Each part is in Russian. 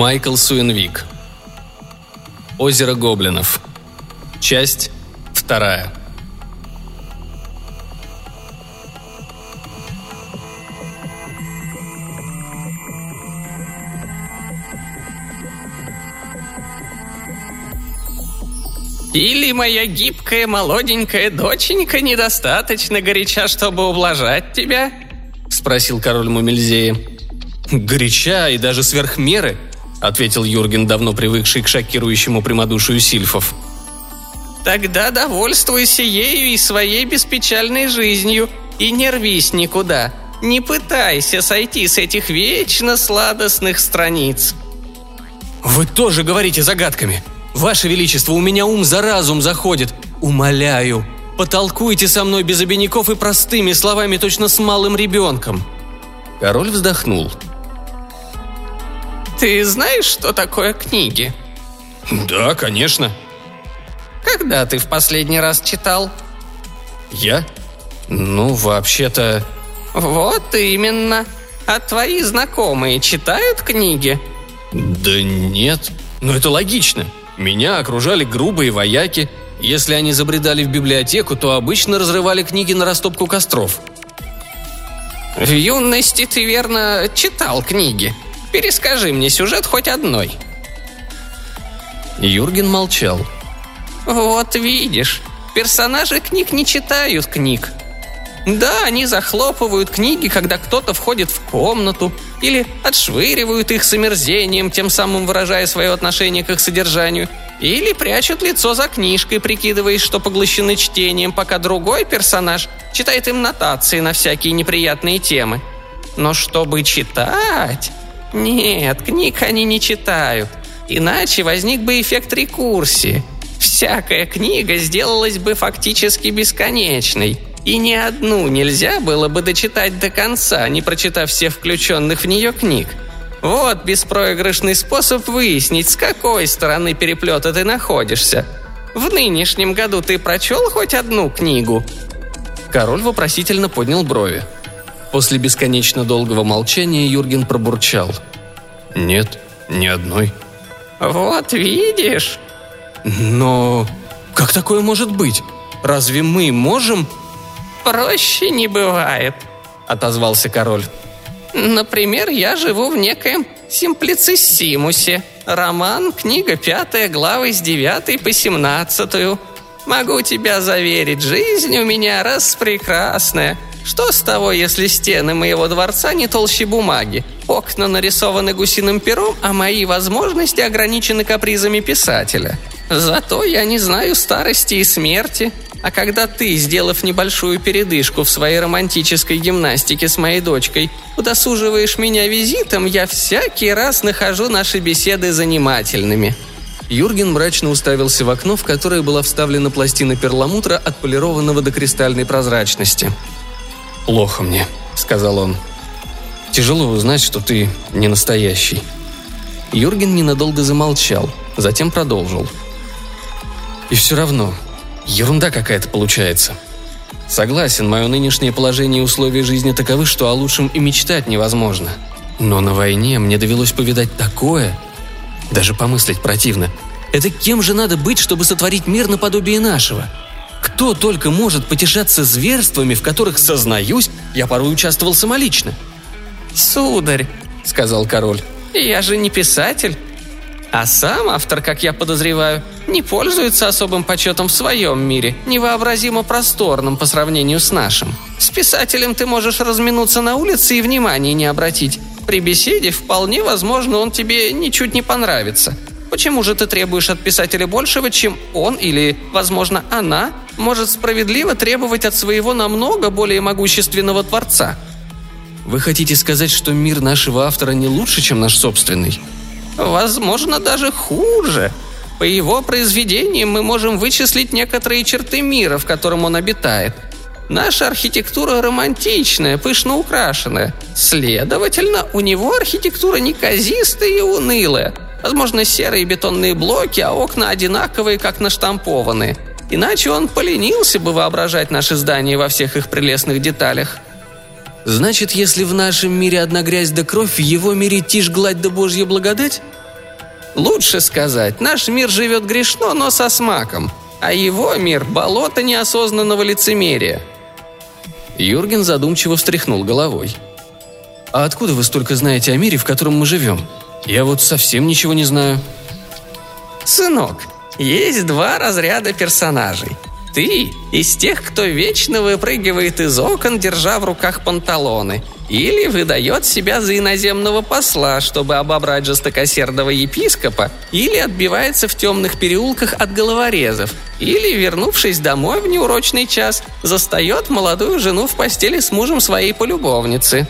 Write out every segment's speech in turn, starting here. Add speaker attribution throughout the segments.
Speaker 1: Майкл Суинвик. Озеро гоблинов. Часть вторая.
Speaker 2: Или моя гибкая молоденькая доченька недостаточно горяча, чтобы ублажать тебя?» — спросил король Мумельзея.
Speaker 1: «Горяча и даже сверх меры», — ответил Юрген, давно привыкший к шокирующему прямодушию сильфов.
Speaker 2: «Тогда довольствуйся ею и своей беспечальной жизнью, и не рвись никуда. Не пытайся сойти с этих вечно сладостных страниц».
Speaker 1: «Вы тоже говорите загадками», «Ваше Величество, у меня ум за разум заходит. Умоляю, потолкуйте со мной без обиняков и простыми словами, точно с малым ребенком». Король вздохнул.
Speaker 2: «Ты знаешь, что такое книги?»
Speaker 1: «Да, конечно».
Speaker 2: «Когда ты в последний раз читал?»
Speaker 1: «Я? Ну, вообще-то...»
Speaker 2: «Вот именно. А твои знакомые читают книги?»
Speaker 1: «Да нет. Но это логично. Меня окружали грубые вояки. Если они забредали в библиотеку, то обычно разрывали книги на растопку костров.
Speaker 2: В юности ты верно читал книги. Перескажи мне сюжет хоть одной.
Speaker 1: Юрген молчал.
Speaker 2: Вот видишь, персонажи книг не читают книг. Да, они захлопывают книги, когда кто-то входит в комнату, или отшвыривают их с омерзением, тем самым выражая свое отношение к их содержанию, или прячут лицо за книжкой, прикидываясь, что поглощены чтением, пока другой персонаж читает им нотации на всякие неприятные темы. Но чтобы читать... Нет, книг они не читают. Иначе возник бы эффект рекурсии. Всякая книга сделалась бы фактически бесконечной – и ни одну нельзя было бы дочитать до конца, не прочитав всех включенных в нее книг. Вот беспроигрышный способ выяснить, с какой стороны переплета ты находишься. В нынешнем году ты прочел хоть одну книгу?»
Speaker 1: Король вопросительно поднял брови. После бесконечно долгого молчания Юрген пробурчал. «Нет, ни одной».
Speaker 2: «Вот видишь?»
Speaker 1: «Но как такое может быть? Разве мы можем...»
Speaker 2: «Проще не бывает», — отозвался король. «Например, я живу в некоем Симплициссимусе. Роман, книга пятая, главы с девятой по семнадцатую. Могу тебя заверить, жизнь у меня распрекрасная. Что с того, если стены моего дворца не толще бумаги? Окна нарисованы гусиным пером, а мои возможности ограничены капризами писателя. Зато я не знаю старости и смерти, а когда ты, сделав небольшую передышку в своей романтической гимнастике с моей дочкой, удосуживаешь меня визитом, я всякий раз нахожу наши беседы занимательными».
Speaker 1: Юрген мрачно уставился в окно, в которое была вставлена пластина перламутра, отполированного до кристальной прозрачности. «Плохо мне», — сказал он. «Тяжело узнать, что ты не настоящий». Юрген ненадолго замолчал, затем продолжил. «И все равно, Ерунда какая-то получается. Согласен, мое нынешнее положение и условия жизни таковы, что о лучшем и мечтать невозможно. Но на войне мне довелось повидать такое. Даже помыслить противно. Это кем же надо быть, чтобы сотворить мир наподобие нашего? Кто только может потешаться зверствами, в которых, сознаюсь, я порой участвовал самолично.
Speaker 2: «Сударь», — сказал король, — «я же не писатель. А сам автор, как я подозреваю, не пользуется особым почетом в своем мире, невообразимо просторным по сравнению с нашим. С писателем ты можешь разминуться на улице и внимания не обратить. При беседе вполне возможно он тебе ничуть не понравится. Почему же ты требуешь от писателя большего, чем он или, возможно, она может справедливо требовать от своего намного более могущественного творца?
Speaker 1: Вы хотите сказать, что мир нашего автора не лучше, чем наш собственный?
Speaker 2: Возможно, даже хуже. По его произведениям мы можем вычислить некоторые черты мира, в котором он обитает. Наша архитектура романтичная, пышно украшенная. Следовательно, у него архитектура неказистая и унылая. Возможно, серые бетонные блоки, а окна одинаковые, как наштампованные. Иначе он поленился бы воображать наши здания во всех их прелестных деталях.
Speaker 1: Значит, если в нашем мире одна грязь да кровь, в его мире тишь, гладь да божья благодать?
Speaker 2: Лучше сказать, наш мир живет грешно, но со смаком, а его мир – болото неосознанного лицемерия».
Speaker 1: Юрген задумчиво встряхнул головой. «А откуда вы столько знаете о мире, в котором мы живем? Я вот совсем ничего не знаю».
Speaker 2: «Сынок, есть два разряда персонажей. Ты из тех, кто вечно выпрыгивает из окон, держа в руках панталоны, или выдает себя за иноземного посла, чтобы обобрать жестокосердого епископа, или отбивается в темных переулках от головорезов, или, вернувшись домой в неурочный час, застает молодую жену в постели с мужем своей полюбовницы.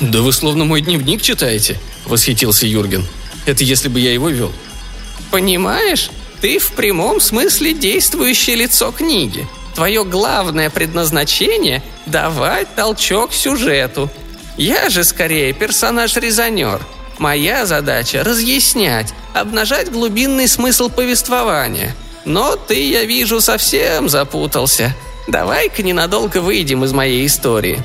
Speaker 1: «Да вы словно мой дневник читаете», — восхитился Юрген. «Это если бы я его вел».
Speaker 2: «Понимаешь, ты в прямом смысле действующее лицо книги. Твое главное предназначение – давать толчок сюжету. Я же скорее персонаж-резонер. Моя задача – разъяснять, обнажать глубинный смысл повествования. Но ты, я вижу, совсем запутался. Давай-ка ненадолго выйдем из моей истории.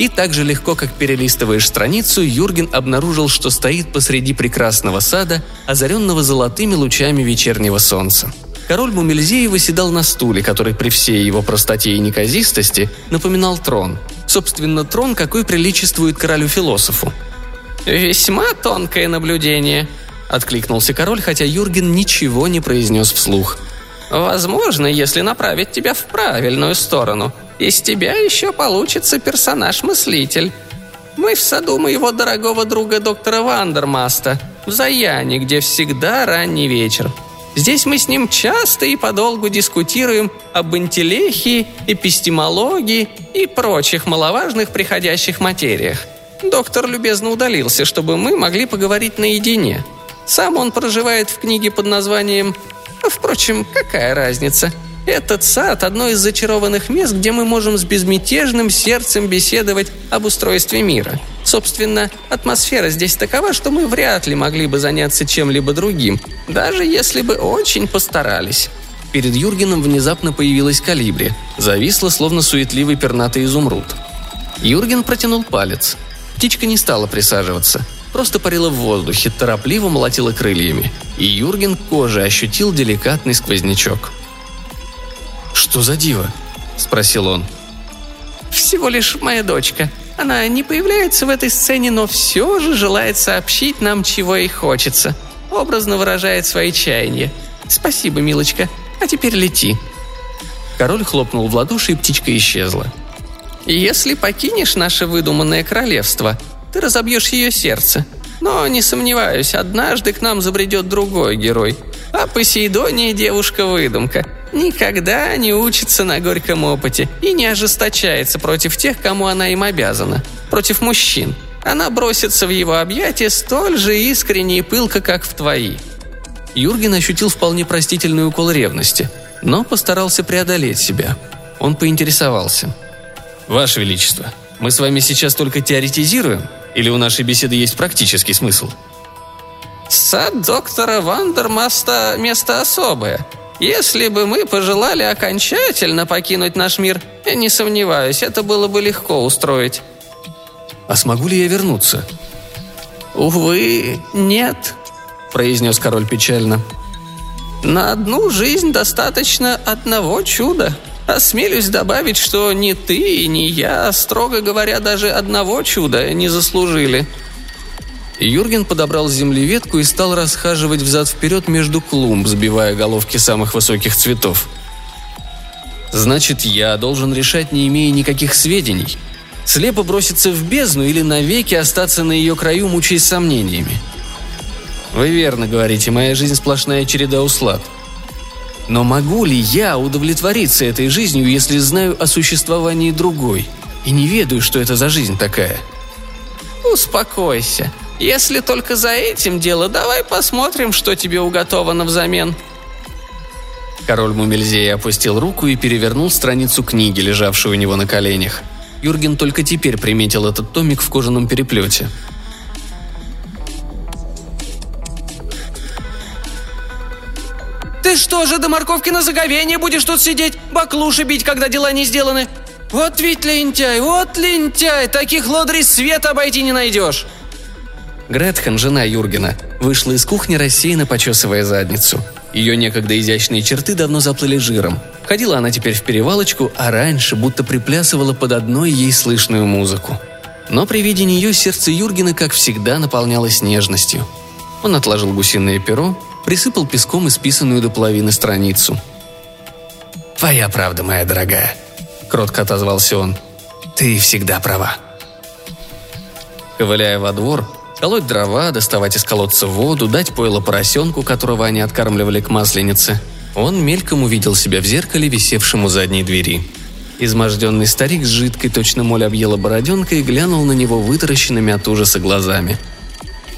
Speaker 1: И так же легко, как перелистываешь страницу, Юрген обнаружил, что стоит посреди прекрасного сада, озаренного золотыми лучами вечернего солнца. Король Муммельзее восседал на стуле, который при всей его простоте и неказистости напоминал трон. Собственно, трон, какой приличествует королю-философу.
Speaker 2: «Весьма тонкое наблюдение», — откликнулся король, хотя Юрген ничего не произнес вслух. «Возможно, если направить тебя в правильную сторону, из тебя еще получится персонаж-мыслитель. Мы в саду моего дорогого друга доктора Вандермаста, в Заяне, где всегда ранний вечер. Здесь мы с ним часто и подолгу дискутируем об интеллехии, эпистемологии и прочих маловажных приходящих материях. Доктор любезно удалился, чтобы мы могли поговорить наедине. Сам он проживает в книге под названием... Впрочем, какая разница? Этот сад – одно из зачарованных мест, где мы можем с безмятежным сердцем беседовать об устройстве мира. Собственно, атмосфера здесь такова, что мы вряд ли могли бы заняться чем-либо другим, даже если бы очень постарались.
Speaker 1: Перед Юргеном внезапно появилась калибри. Зависла, словно суетливый пернатый изумруд. Юрген протянул палец. Птичка не стала присаживаться. Просто парила в воздухе, торопливо молотила крыльями. И Юрген кожей ощутил деликатный сквознячок. «Что за диво?» – спросил он.
Speaker 2: «Всего лишь моя дочка. Она не появляется в этой сцене, но все же желает сообщить нам, чего ей хочется. Образно выражает свои чаяния. Спасибо, милочка. А теперь лети».
Speaker 1: Король хлопнул в ладоши, и птичка исчезла.
Speaker 2: «Если покинешь наше выдуманное королевство, ты разобьешь ее сердце. Но, не сомневаюсь, однажды к нам забредет другой герой. А Посейдония девушка-выдумка – никогда не учится на горьком опыте и не ожесточается против тех, кому она им обязана, против мужчин. Она бросится в его объятия столь же искренне и пылко, как в твои.
Speaker 1: Юрген ощутил вполне простительный укол ревности, но постарался преодолеть себя. Он поинтересовался. «Ваше Величество, мы с вами сейчас только теоретизируем? Или у нашей беседы есть практический смысл?»
Speaker 2: «Сад доктора Вандермаста – место особое», если бы мы пожелали окончательно покинуть наш мир, я не сомневаюсь, это было бы легко устроить.
Speaker 1: А смогу ли я вернуться?
Speaker 2: Увы, нет, произнес король печально. На одну жизнь достаточно одного чуда. Осмелюсь добавить, что ни ты, ни я, строго говоря, даже одного чуда не заслужили.
Speaker 1: Юрген подобрал с земли ветку и стал расхаживать взад-вперед между клумб, сбивая головки самых высоких цветов. «Значит, я должен решать, не имея никаких сведений. Слепо броситься в бездну или навеки остаться на ее краю, мучаясь сомнениями?» «Вы верно говорите, моя жизнь сплошная череда услад», но могу ли я удовлетвориться этой жизнью, если знаю о существовании другой и не ведаю, что это за жизнь такая?
Speaker 2: Успокойся. Если только за этим дело, давай посмотрим, что тебе уготовано взамен».
Speaker 1: Король Мумельзея опустил руку и перевернул страницу книги, лежавшую у него на коленях. Юрген только теперь приметил этот томик в кожаном переплете.
Speaker 3: «Ты что же до морковки на заговение будешь тут сидеть, баклуши бить, когда дела не сделаны? Вот ведь лентяй, вот лентяй, таких лодрей свет обойти не найдешь!»
Speaker 1: Гретхен, жена Юргена, вышла из кухни, рассеянно почесывая задницу. Ее некогда изящные черты давно заплыли жиром. Ходила она теперь в перевалочку, а раньше будто приплясывала под одной ей слышную музыку. Но при виде нее сердце Юргена, как всегда, наполнялось нежностью. Он отложил гусиное перо, присыпал песком исписанную до половины страницу. «Твоя правда, моя дорогая», — кротко отозвался он. «Ты всегда права». Ковыляя во двор, колоть дрова, доставать из колодца воду, дать пойло поросенку, которого они откармливали к масленице, он мельком увидел себя в зеркале, висевшем у задней двери. Изможденный старик с жидкой точно моль объела бороденка и глянул на него вытаращенными от ужаса глазами.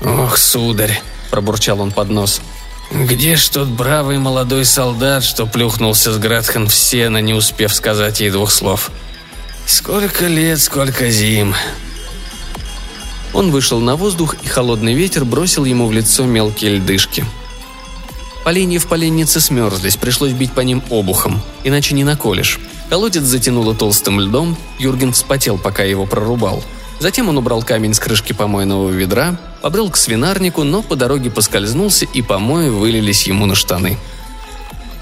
Speaker 1: «Ох, сударь!» – пробурчал он под нос. «Где ж тот бравый молодой солдат, что плюхнулся с Гретхен в сено, не успев сказать ей двух слов? Сколько лет, сколько зим!» Он вышел на воздух, и холодный ветер бросил ему в лицо мелкие льдышки. Поленья в поленнице смерзлись, пришлось бить по ним обухом, иначе не наколешь. Колодец затянуло толстым льдом, Юрген вспотел, пока его прорубал. Затем он убрал камень с крышки помойного ведра, побрел к свинарнику, но по дороге поскользнулся, и помои вылились ему на штаны.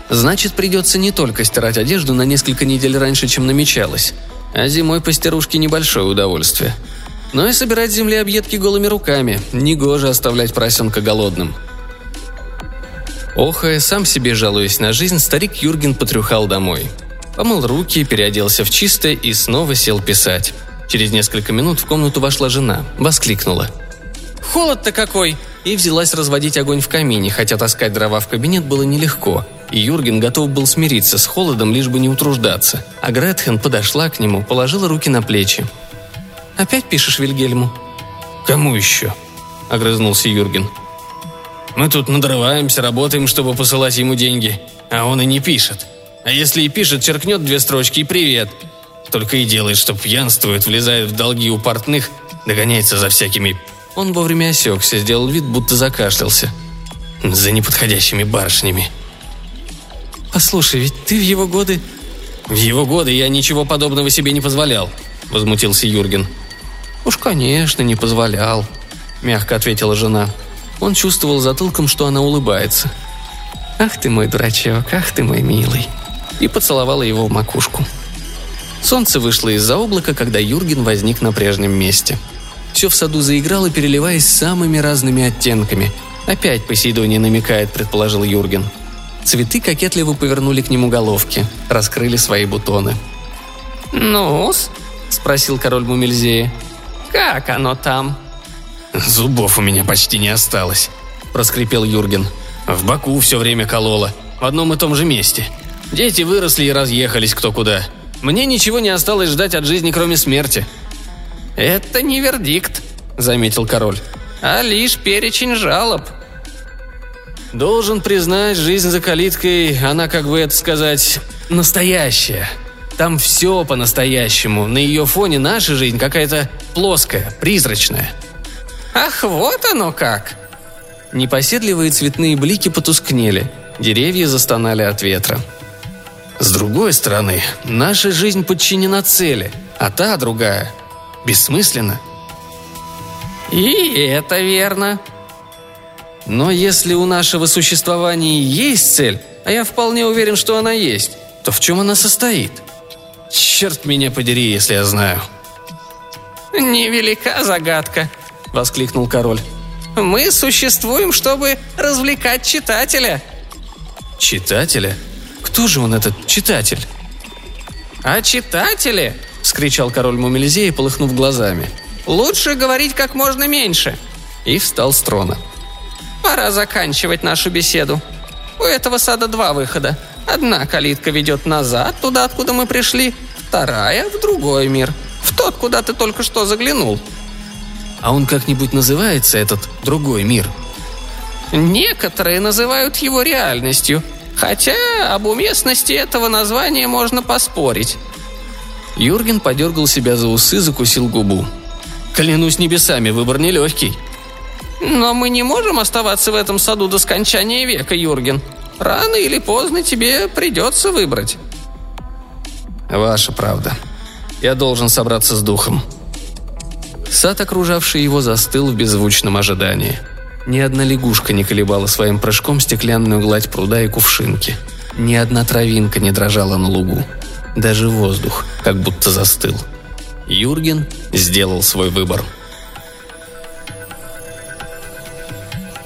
Speaker 1: Значит, придется не только стирать одежду на несколько недель раньше, чем намечалось. А зимой по стирушке небольшое удовольствие. Но и собирать земли объедки голыми руками. Негоже оставлять поросенка голодным. Охая, сам себе жалуясь на жизнь, старик Юрген потрюхал домой. Помыл руки, переоделся в чистое и снова сел писать. Через несколько минут в комнату вошла жена, воскликнула.
Speaker 3: «Холод-то какой!»
Speaker 1: И взялась разводить огонь в камине, хотя таскать дрова в кабинет было нелегко, и Юрген готов был смириться с холодом, лишь бы не утруждаться. А Гретхен подошла к нему, положила руки на плечи. «Опять пишешь Вильгельму?»
Speaker 4: «Кому еще?» – огрызнулся Юрген. «Мы тут надрываемся, работаем, чтобы посылать ему деньги, а он и не пишет. А если и пишет, черкнет две строчки и привет. Только и делает, что пьянствует, влезает в долги у портных, догоняется за всякими...»
Speaker 1: Он вовремя осекся, сделал вид, будто закашлялся.
Speaker 4: «За неподходящими барышнями».
Speaker 1: «Послушай, ведь ты в его годы...»
Speaker 4: «В его годы я ничего подобного себе не позволял», — возмутился Юрген.
Speaker 1: «Уж, конечно, не позволял», — мягко ответила жена. Он чувствовал затылком, что она улыбается. «Ах ты мой дурачок, ах ты мой милый!» И поцеловала его в макушку. Солнце вышло из-за облака, когда Юрген возник на прежнем месте. Все в саду заиграло, переливаясь самыми разными оттенками. «Опять Посейдония намекает», — предположил Юрген. Цветы кокетливо повернули к нему головки, раскрыли свои бутоны.
Speaker 2: «Ну-с?» — спросил король Мумельзея. «Как оно там?»
Speaker 4: «Зубов у меня почти не осталось», – проскрипел Юрген. «В Баку все время кололо. В одном и том же месте. Дети выросли и разъехались кто куда. Мне ничего не осталось ждать от жизни, кроме смерти».
Speaker 2: «Это не вердикт», – заметил король, – «а лишь перечень жалоб».
Speaker 4: «Должен признать, жизнь за калиткой, она, как бы это сказать, настоящая», там все по-настоящему. На ее фоне наша жизнь какая-то плоская, призрачная.
Speaker 2: Ах, вот оно как!
Speaker 1: Непоседливые цветные блики потускнели. Деревья застонали от ветра.
Speaker 4: С другой стороны, наша жизнь подчинена цели, а та другая бессмысленна.
Speaker 2: И это верно.
Speaker 1: Но если у нашего существования есть цель, а я вполне уверен, что она есть, то в чем она состоит –
Speaker 4: Черт меня подери, если я знаю.
Speaker 2: «Невелика загадка», — воскликнул король. «Мы существуем, чтобы развлекать читателя».
Speaker 1: «Читателя? Кто же он, этот читатель?»
Speaker 2: «А читатели?»
Speaker 1: — вскричал король Мумельзея, полыхнув глазами.
Speaker 2: «Лучше говорить как можно меньше».
Speaker 1: И встал с трона.
Speaker 2: «Пора заканчивать нашу беседу. У этого сада два выхода. Одна калитка ведет назад, туда, откуда мы пришли, вторая — в другой мир, в тот, куда ты только что заглянул.
Speaker 1: А он как-нибудь называется, этот другой мир?
Speaker 2: Некоторые называют его реальностью, хотя об уместности этого названия можно поспорить.
Speaker 1: Юрген подергал себя за усы, закусил губу.
Speaker 4: «Клянусь небесами, выбор нелегкий».
Speaker 2: «Но мы не можем оставаться в этом саду до скончания века, Юрген», Рано или поздно тебе придется выбрать.
Speaker 1: Ваша правда. Я должен собраться с духом. Сад, окружавший его, застыл в беззвучном ожидании. Ни одна лягушка не колебала своим прыжком стеклянную гладь пруда и кувшинки. Ни одна травинка не дрожала на лугу. Даже воздух как будто застыл. Юрген сделал свой выбор.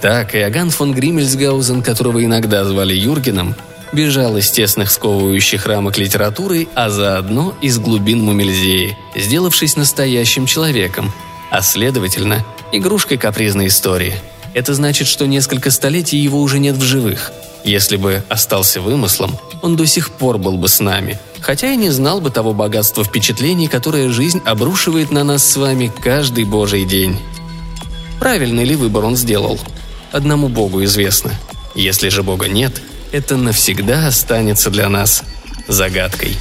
Speaker 1: Так Иоганн фон Гриммельсгаузен, которого иногда звали Юргеном, бежал из тесных сковывающих рамок литературы, а заодно из глубин Мумельзеи, сделавшись настоящим человеком, а следовательно, игрушкой капризной истории. Это значит, что несколько столетий его уже нет в живых. Если бы остался вымыслом, он до сих пор был бы с нами, хотя и не знал бы того богатства впечатлений, которое жизнь обрушивает на нас с вами каждый божий день. Правильный ли выбор он сделал – одному Богу известно. Если же Бога нет, это навсегда останется для нас загадкой.